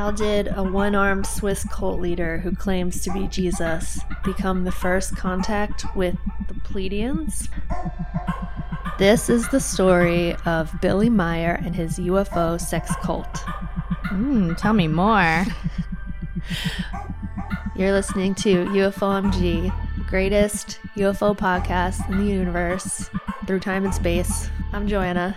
How did a one armed Swiss cult leader who claims to be Jesus become the first contact with the Pleiadians? This is the story of Billy Meier and his UFO sex cult. Mm, tell me more. You're listening to UFOMG, the greatest UFO podcast in the universe through time and space. I'm Joanna.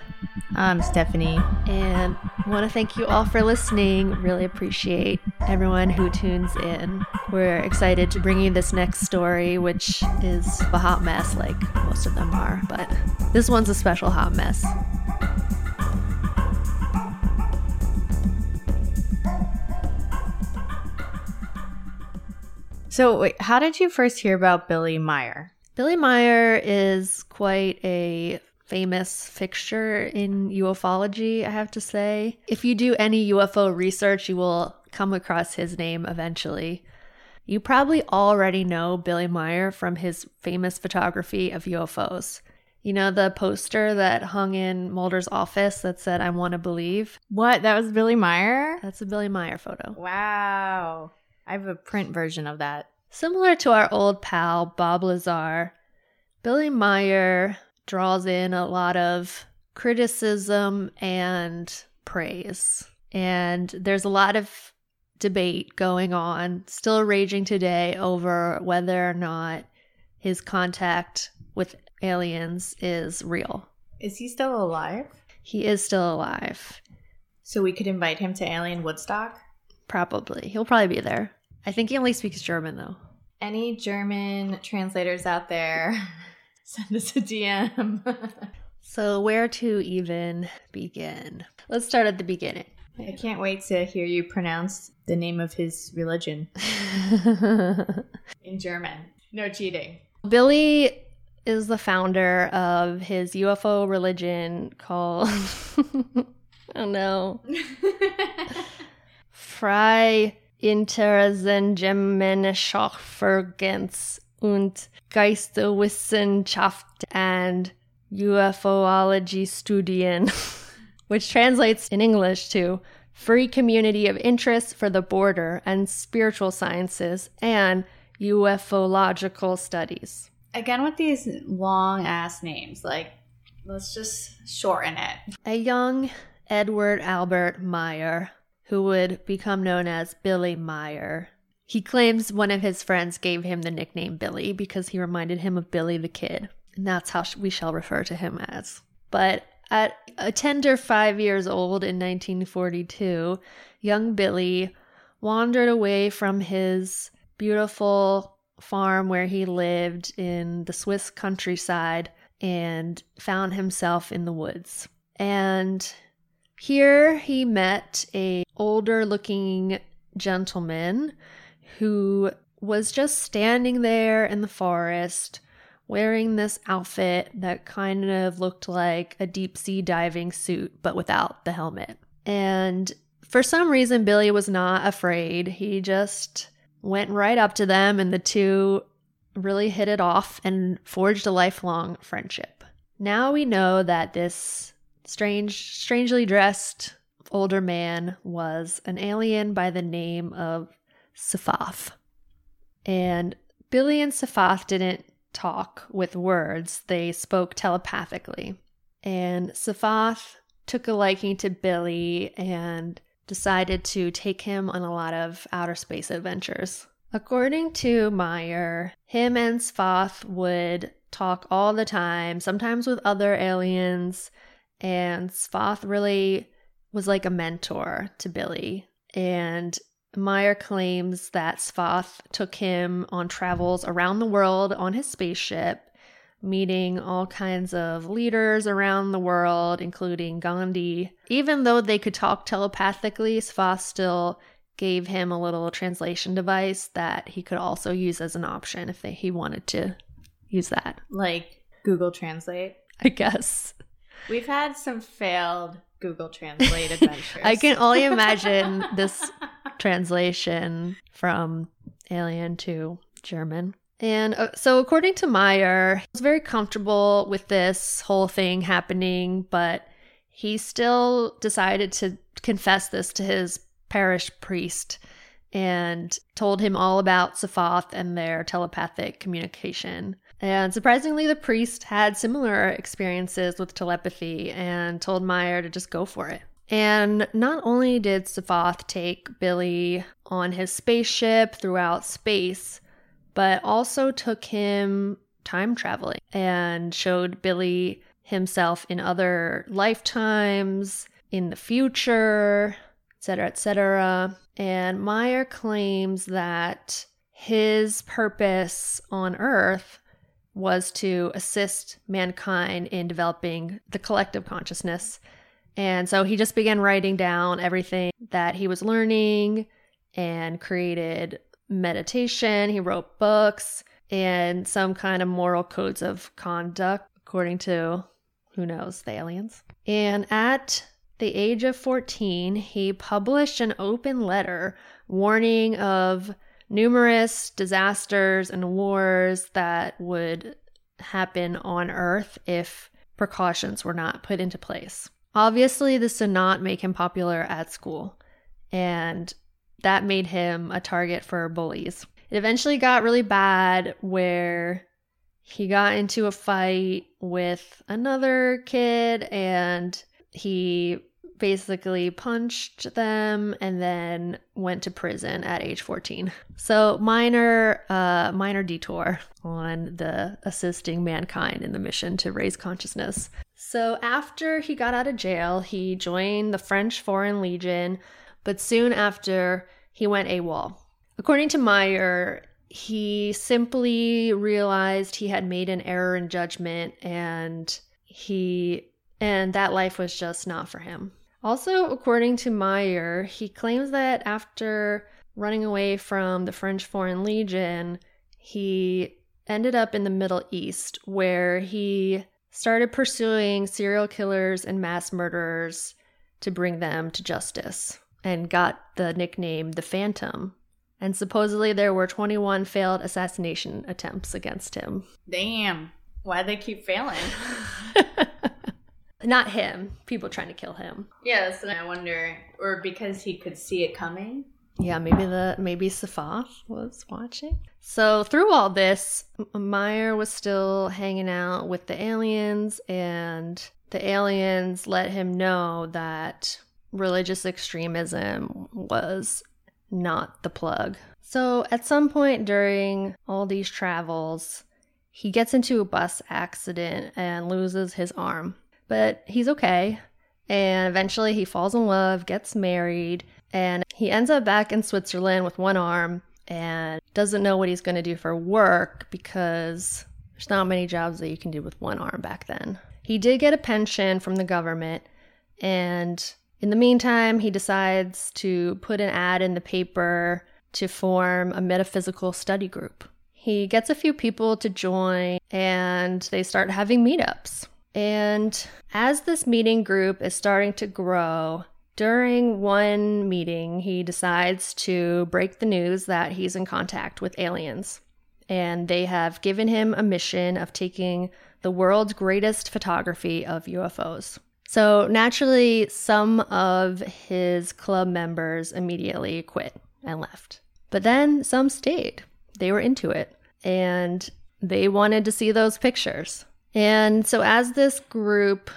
I'm Stephanie. And want to thank you all for listening. Really appreciate everyone who tunes in. We're excited to bring you this next story, which is a hot mess, like most of them are, but this one's a special hot mess. So, wait, how did you first hear about Billy Meier? Billy Meier is quite a famous fixture in ufology, I have to say. If you do any UFO research, you will come across his name eventually. You probably already know Billy Meier from his famous photography of UFOs. You know the poster that hung in Mulder's office that said, I want to believe? What? That was Billy Meier? That's a Billy Meier photo. Wow. I have a print version of that. Similar to our old pal, Bob Lazar, Billy Meier draws in a lot of criticism and praise. And there's a lot of debate going on, still raging today, over whether or not his contact with aliens is real. Is he still alive? He is still alive. So we could invite him to Alien Woodstock? Probably. He'll probably be there. I think he only speaks German, though. Any German translators out there? Send us a DM. so, where to even begin? Let's start at the beginning. I can't wait to hear you pronounce the name of his religion in German. No cheating. Billy is the founder of his UFO religion called oh no Frei Interessengemeinschaftvergens und Geisteswissenschaft and UFOlogy Studien, which translates in English to Free Community of Interest for the Border and Spiritual Sciences and UFOlogical Studies. Again, with these long ass names, like, let's just shorten it. A young Edward Albert Meier, who would become known as Billy Meier, he claims one of his friends gave him the nickname Billy because he reminded him of Billy the Kid. And that's how we shall refer to him as. But at a tender five years old in 1942, young Billy wandered away from his beautiful farm where he lived in the Swiss countryside and found himself in the woods. And here he met a older looking gentleman who was just standing there in the forest wearing this outfit that kind of looked like a deep sea diving suit, but without the helmet. And for some reason, Billy was not afraid. He just went right up to them, and the two really hit it off and forged a lifelong friendship. Now we know that this strange, strangely dressed older man was an alien by the name of Sfath. And Billy and Sfath didn't talk with words, they spoke telepathically. And Sfath took a liking to Billy and decided to take him on a lot of outer space adventures. According to Meier, him and Sfath would talk all the time, sometimes with other aliens, and Sfath really was like a mentor to Billy. And Meier claims that Sfath took him on travels around the world on his spaceship, meeting all kinds of leaders around the world, including Gandhi. Even though they could talk telepathically, Sfath still gave him a little translation device that he could also use as an option if they, he wanted to use that. Like Google Translate? I guess. We've had some failed Google Translate adventures. I can only imagine this translation from Alien to German. And uh, so, according to Meier, he was very comfortable with this whole thing happening, but he still decided to confess this to his parish priest and told him all about Sfath and their telepathic communication. And surprisingly, the priest had similar experiences with telepathy and told Meier to just go for it. And not only did Sfath take Billy on his spaceship throughout space, but also took him time traveling and showed Billy himself in other lifetimes, in the future, etc., etc. And Meier claims that his purpose on Earth was to assist mankind in developing the collective consciousness. And so he just began writing down everything that he was learning and created meditation. He wrote books and some kind of moral codes of conduct, according to who knows, the aliens. And at the age of 14, he published an open letter warning of numerous disasters and wars that would happen on Earth if precautions were not put into place. Obviously, this did not make him popular at school, and that made him a target for bullies. It eventually got really bad where he got into a fight with another kid and he basically punched them and then went to prison at age 14. So minor uh minor detour on the assisting mankind in the mission to raise consciousness. So after he got out of jail, he joined the French Foreign Legion, but soon after he went AWOL. According to Meier, he simply realized he had made an error in judgment and he and that life was just not for him. Also, according to Meier, he claims that after running away from the French Foreign Legion, he ended up in the Middle East where he started pursuing serial killers and mass murderers to bring them to justice and got the nickname the Phantom. And supposedly there were 21 failed assassination attempts against him. Damn. Why they keep failing? Not him. People trying to kill him. yes, and I wonder, or because he could see it coming. Yeah, maybe the maybe Sfath was watching. So through all this, Meier was still hanging out with the aliens, and the aliens let him know that religious extremism was not the plug. So at some point during all these travels, he gets into a bus accident and loses his arm but he's okay. And eventually he falls in love, gets married, and he ends up back in Switzerland with one arm and doesn't know what he's going to do for work because there's not many jobs that you can do with one arm back then. He did get a pension from the government, and in the meantime, he decides to put an ad in the paper to form a metaphysical study group. He gets a few people to join, and they start having meetups. And as this meeting group is starting to grow, during one meeting, he decides to break the news that he's in contact with aliens. And they have given him a mission of taking the world's greatest photography of UFOs. So naturally, some of his club members immediately quit and left. But then some stayed. They were into it and they wanted to see those pictures. And so, as this group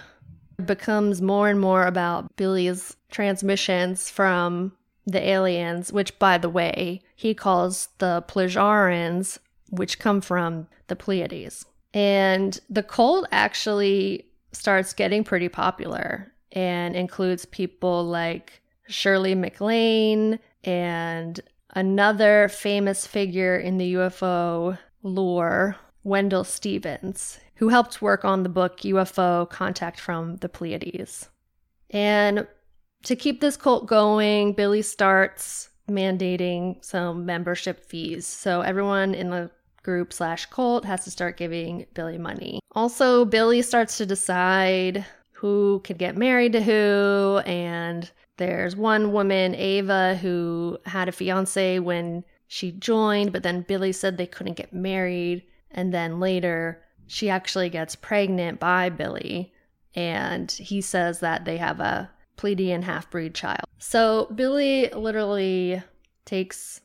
becomes more and more about Billy's transmissions from the aliens, which, by the way, he calls the Plejarans, which come from the Pleiades. And the cult actually starts getting pretty popular and includes people like Shirley MacLaine and another famous figure in the UFO lore, Wendell Stevens, who helped work on the book UFO Contact from the Pleiades. And to keep this cult going, Billy starts mandating some membership fees. So everyone in the group slash cult has to start giving Billy money. Also, Billy starts to decide who could get married to who. And there's one woman, Ava, who had a fiance when she joined, but then Billy said they couldn't get married. And then later, she actually gets pregnant by Billy, and he says that they have a Pleiadian half breed child. So Billy literally takes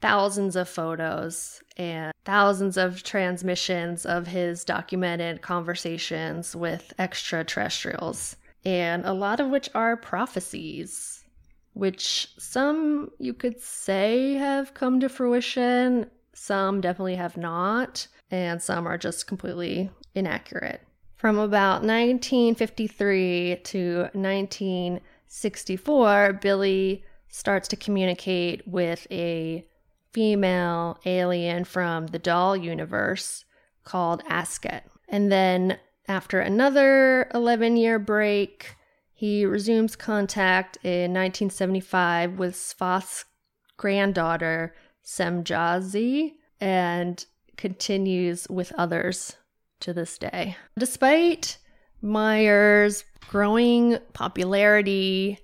thousands of photos and thousands of transmissions of his documented conversations with extraterrestrials, and a lot of which are prophecies, which some you could say have come to fruition, some definitely have not, and some are just completely inaccurate. From about 1953 to 1964, Billy starts to communicate with a female alien from the DAL universe called Asket. And then after another 11 year break, he resumes contact in 1975 with Sfath's granddaughter, Semjase, and continues with others to this day. Despite Meier's growing popularity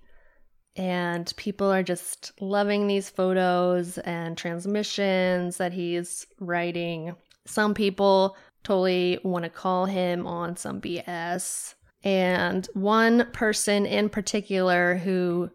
and people are just loving these photos and transmissions that he's writing. Some people totally want to call him on some BS. And one person in particular who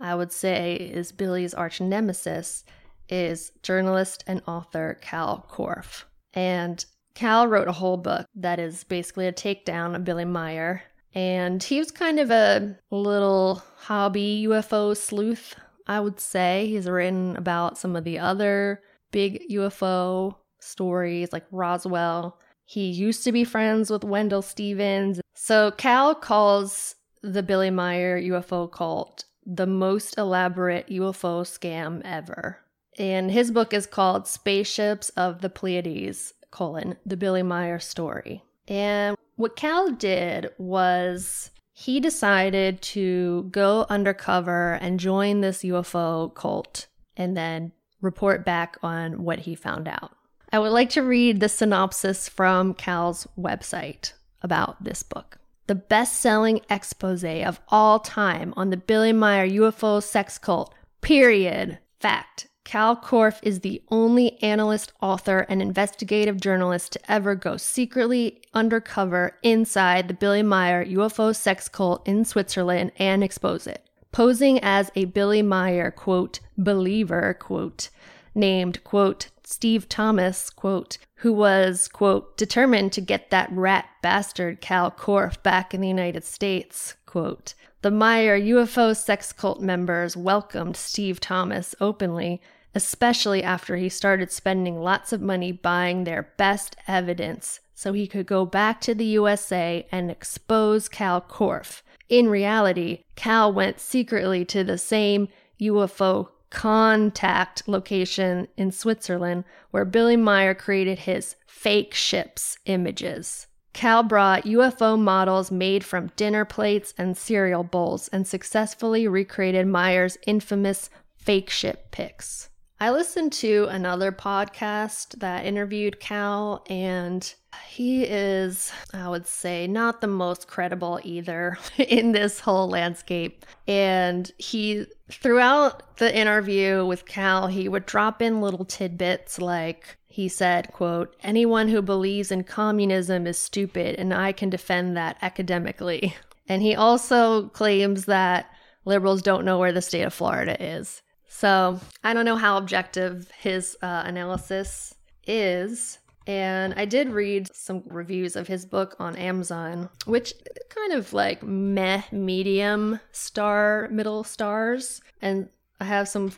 I would say is Billy's arch nemesis is journalist and author Kal Korff. And Kal wrote a whole book that is basically a takedown of Billy Meier. and he was kind of a little hobby UFO sleuth, I would say. He's written about some of the other big UFO stories like Roswell. He used to be friends with Wendell Stevens. So Kal calls the Billy Meier UFO cult the most elaborate UFO scam ever. And his book is called Spaceships of the Pleiades, colon, the Billy Meier story. And what Kal did was he decided to go undercover and join this UFO cult and then report back on what he found out. I would like to read the synopsis from Kal's website about this book. The best selling expose of all time on the Billy Meier UFO sex cult, period. Fact Kal Korff is the only analyst, author, and investigative journalist to ever go secretly undercover inside the Billy Meier UFO sex cult in Switzerland and expose it. Posing as a Billy Meier, quote, believer, quote, named, quote, Steve Thomas, quote, who was, quote, determined to get that rat bastard Kal Korff back in the United States, quote. The Meier UFO sex cult members welcomed Steve Thomas openly, especially after he started spending lots of money buying their best evidence so he could go back to the USA and expose Kal Korff. In reality, Kal went secretly to the same UFO contact location in Switzerland where Billy Meier created his fake ships images. Kal brought UFO models made from dinner plates and cereal bowls and successfully recreated Meier's infamous fake ship pics. I listened to another podcast that interviewed Kal, and he is, I would say, not the most credible either in this whole landscape. And he, throughout the interview with Kal, he would drop in little tidbits like, he said, quote, anyone who believes in communism is stupid and I can defend that academically. And he also claims that liberals don't know where the state of Florida is. So I don't know how objective his uh, analysis is. And I did read some reviews of his book on Amazon, which kind of like meh medium star, middle stars. And I have some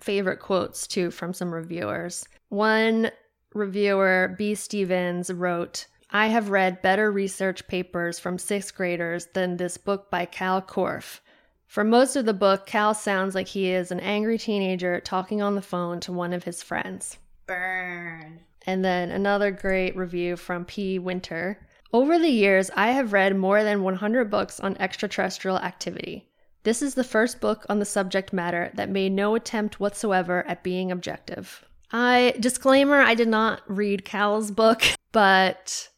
favorite quotes too from some reviewers. One reviewer, B. Stevens, wrote, I have read better research papers from sixth graders than this book by Kal Korff. For most of the book, Kal sounds like he is an angry teenager talking on the phone to one of his friends. Burn. And then another great review from P. Winter. Over the years, I have read more than 100 books on extraterrestrial activity. This is the first book on the subject matter that made no attempt whatsoever at being objective. I disclaimer, I did not read Kal's book, but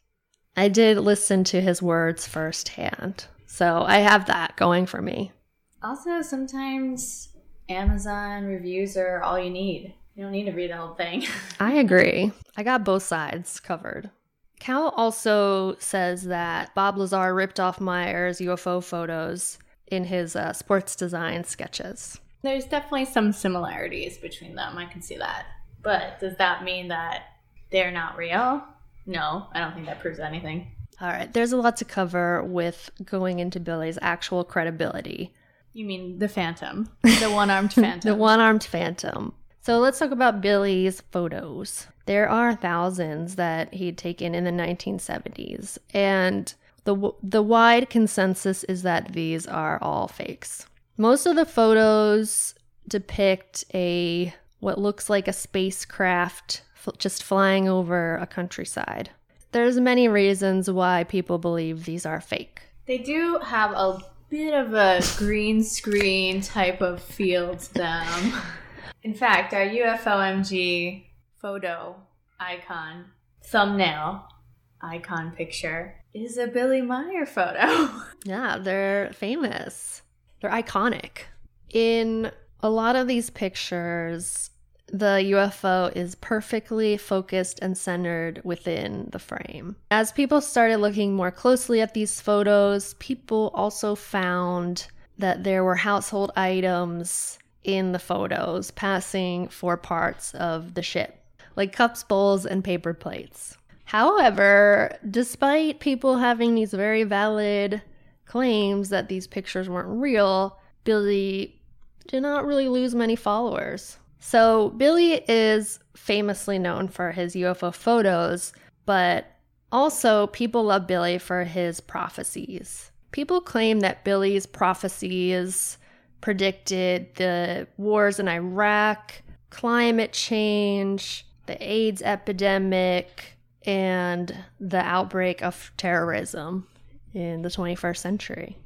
I did listen to his words firsthand. So I have that going for me. Also, sometimes Amazon reviews are all you need. You don't need to read the whole thing. I agree. I got both sides covered. Kal also says that Bob Lazar ripped off Meier's UFO photos in his uh, sports design sketches. There's definitely some similarities between them. I can see that. But does that mean that they're not real? No, I don't think that proves anything. All right, there's a lot to cover with going into Billy's actual credibility. You mean the Phantom, the one armed Phantom? the one armed Phantom. So let's talk about Billy's photos. There are thousands that he'd taken in the 1970s, and the the wide consensus is that these are all fakes. Most of the photos depict a what looks like a spacecraft just flying over a countryside. There's many reasons why people believe these are fake. They do have a bit of a green screen type of feel to them. In fact, our UFOMG photo icon, thumbnail icon picture is a Billy Meier photo. yeah, they're famous. They're iconic. In a lot of these pictures, the UFO is perfectly focused and centered within the frame. As people started looking more closely at these photos, people also found that there were household items in the photos passing for parts of the ship, like cups, bowls, and paper plates. However, despite people having these very valid claims that these pictures weren't real, Billy did not really lose many followers. So, Billy is famously known for his UFO photos, but also people love Billy for his prophecies. People claim that Billy's prophecies predicted the wars in Iraq, climate change, the AIDS epidemic, and the outbreak of terrorism in the 21st century.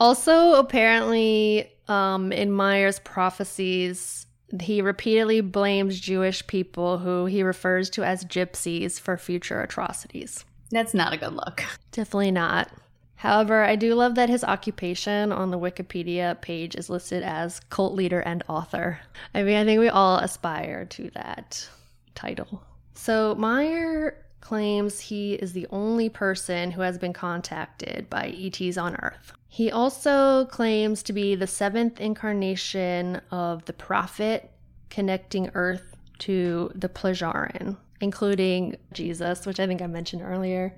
Also, apparently, um, in Meier's prophecies, he repeatedly blames Jewish people who he refers to as gypsies for future atrocities. That's not a good look. Definitely not. However, I do love that his occupation on the Wikipedia page is listed as cult leader and author. I mean, I think we all aspire to that title. So, Meier claims he is the only person who has been contacted by ETs on Earth. He also claims to be the seventh incarnation of the prophet connecting Earth to the Plejarin, including Jesus, which I think I mentioned earlier,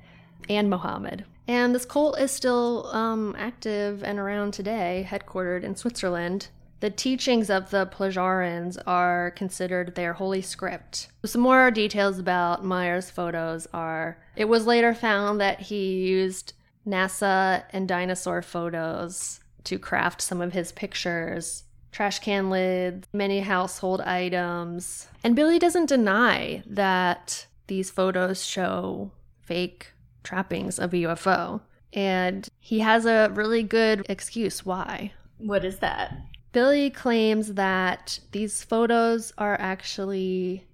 and Muhammad. And this cult is still um, active and around today, headquartered in Switzerland. The teachings of the Plejarins are considered their holy script. Some more details about Meier's photos are it was later found that he used NASA and dinosaur photos to craft some of his pictures, trash can lids, many household items. And Billy doesn't deny that these photos show fake trappings of a UFO. And he has a really good excuse why. What is that? Billy claims that these photos are actually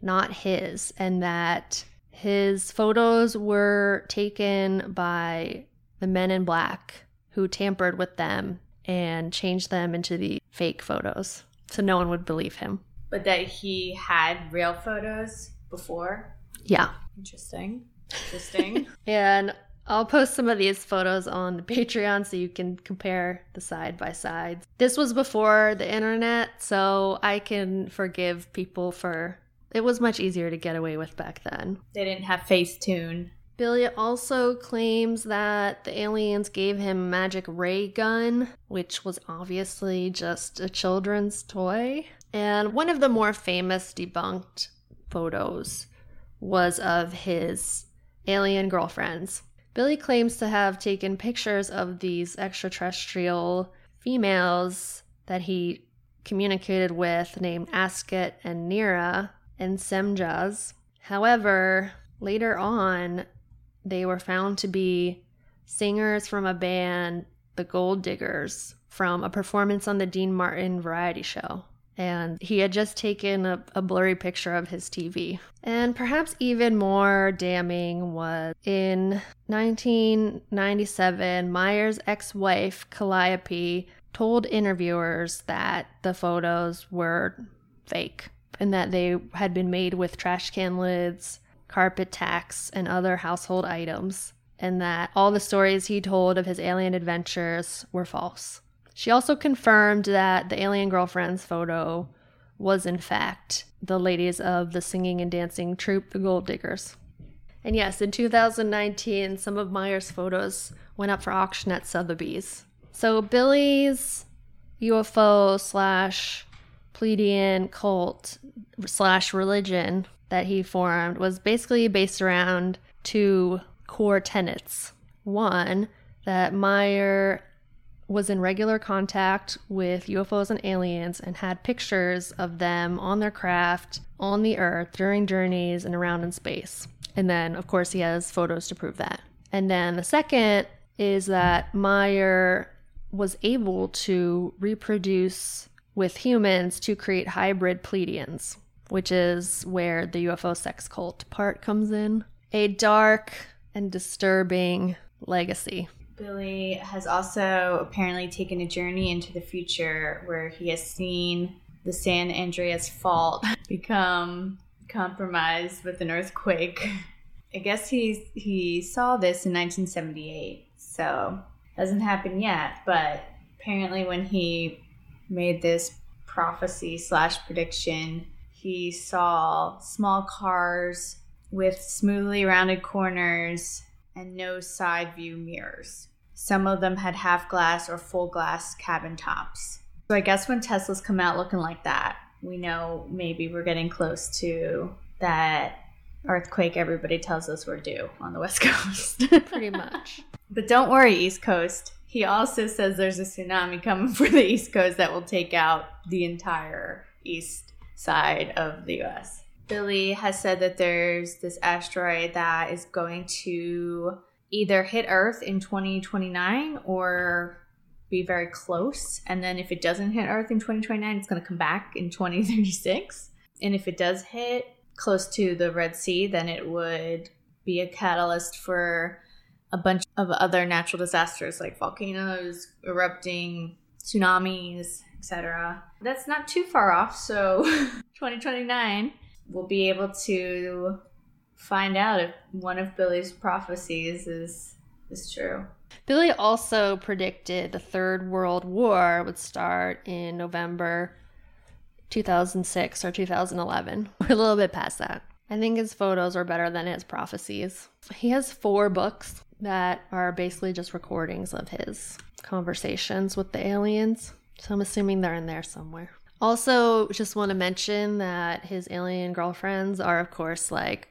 not his and that his photos were taken by the men in black who tampered with them and changed them into the fake photos. So no one would believe him. But that he had real photos before? Yeah. Interesting. Interesting. and I'll post some of these photos on the Patreon so you can compare the side by sides. This was before the internet, so I can forgive people for it was much easier to get away with back then. They didn't have Facetune. Billy also claims that the aliens gave him a magic ray gun, which was obviously just a children's toy. And one of the more famous debunked photos was of his alien girlfriends. Billy claims to have taken pictures of these extraterrestrial females that he communicated with named Asket and Nera and Semjase. However, later on, they were found to be singers from a band, the Gold Diggers, from a performance on the Dean Martin variety show. And he had just taken a, a, blurry picture of his TV. And perhaps even more damning was in 1997, Meier's ex wife, Kalliope, told interviewers that the photos were fake and that they had been made with trash can lids, carpet tacks, and other household items, and that all the stories he told of his alien adventures were false. She also confirmed that the alien girlfriend's photo was, in fact, the ladies of the singing and dancing troupe, the Gold Diggers. And yes, in 2019, some of Meier's photos went up for auction at Sotheby's. So Billy's UFO slash Pleiadian cult slash religion that he formed was basically based around two core tenets. One, that Meier was in regular contact with UFOs and aliens and had pictures of them on their craft on the Earth during journeys and around in space. And then, of course, he has photos to prove that. And then the second is that Meier was able to reproduce with humans to create hybrid Pleiadians, which is where the UFO sex cult part comes in. A dark and disturbing legacy. Billy has also apparently taken a journey into the future where he has seen the San Andreas Fault become compromised with an earthquake. I guess he he saw this in 1978, so hasn't happened yet. But apparently, when he made this prophecy slash prediction, he saw small cars with smoothly rounded corners and no side view mirrors. Some of them had half glass or full glass cabin tops. So I guess when Teslas come out looking like that, we know maybe we're getting close to that earthquake everybody tells us we're due on the West Coast. Pretty much. but don't worry, East Coast. He also says there's a tsunami coming for the East Coast that will take out the entire east side of the US. Billy has said that there's this asteroid that is going to either hit Earth in 2029 or be very close. And then if it doesn't hit Earth in 2029, it's going to come back in 2036. And if it does hit close to the Red Sea, then it would be a catalyst for a bunch of other natural disasters like volcanoes erupting, tsunamis, etc. That's not too far off, so 2029 we'll be able to find out if one of Billy's prophecies is is true. Billy also predicted the Third World War would start in November 2006 or 2011. We're a little bit past that. I think his photos are better than his prophecies. He has four books that are basically just recordings of his conversations with the aliens. So I'm assuming they're in there somewhere. Also, just want to mention that his alien girlfriends are, of course, like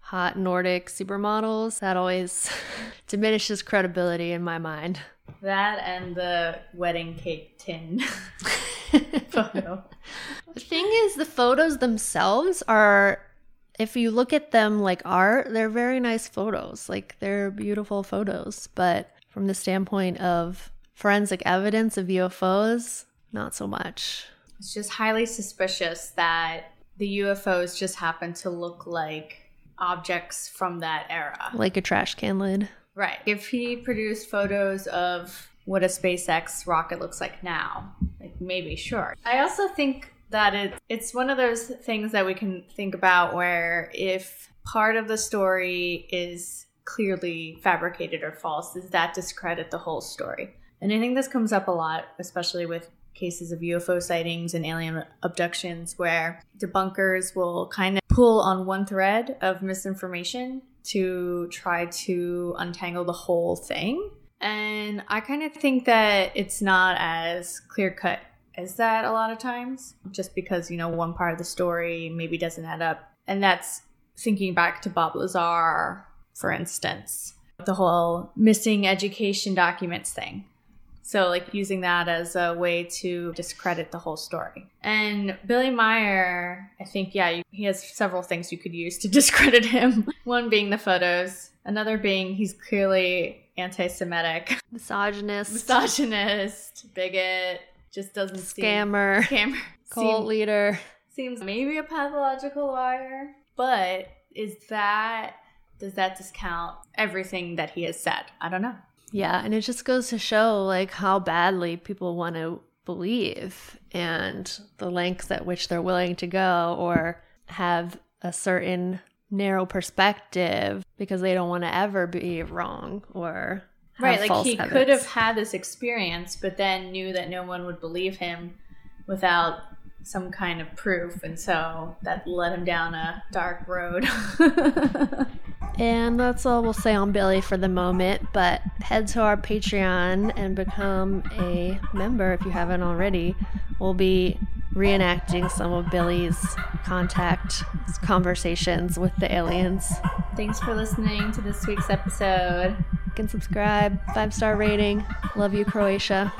hot Nordic supermodels. That always diminishes credibility in my mind. That and the wedding cake tin photo. The thing is, the photos themselves are, if you look at them like art, they're very nice photos. Like, they're beautiful photos. But from the standpoint of forensic evidence of UFOs, not so much. It's just highly suspicious that the UFOs just happen to look like objects from that era. Like a trash can lid. Right. If he produced photos of what a SpaceX rocket looks like now, like maybe sure. I also think that it, it's one of those things that we can think about where if part of the story is clearly fabricated or false, does that discredit the whole story? And I think this comes up a lot, especially with cases of UFO sightings and alien abductions where debunkers will kind of pull on one thread of misinformation to try to untangle the whole thing. And I kind of think that it's not as clear cut as that a lot of times, just because, you know, one part of the story maybe doesn't add up. And that's thinking back to Bob Lazar, for instance, the whole missing education documents thing. So, like, using that as a way to discredit the whole story. And Billy Meier I think, yeah, he has several things you could use to discredit him. One being the photos, another being he's clearly anti Semitic, misogynist, misogynist, bigot, just doesn't scammer, seem, scammer, cult seem, leader. Seems maybe a pathological liar, but is that does that discount everything that he has said? I don't know. Yeah, and it just goes to show like how badly people want to believe and the lengths at which they're willing to go or have a certain narrow perspective because they don't want to ever be wrong or Right, like he could have had this experience, but then knew that no one would believe him without some kind of proof, and so that led him down a dark road. And that's all we'll say on Billy for the moment. But head to our Patreon and become a member if you haven't already. We'll be reenacting some of Billy's contact conversations with the aliens. Thanks for listening to this week's episode. Can subscribe, five star rating. Love you, Croatia.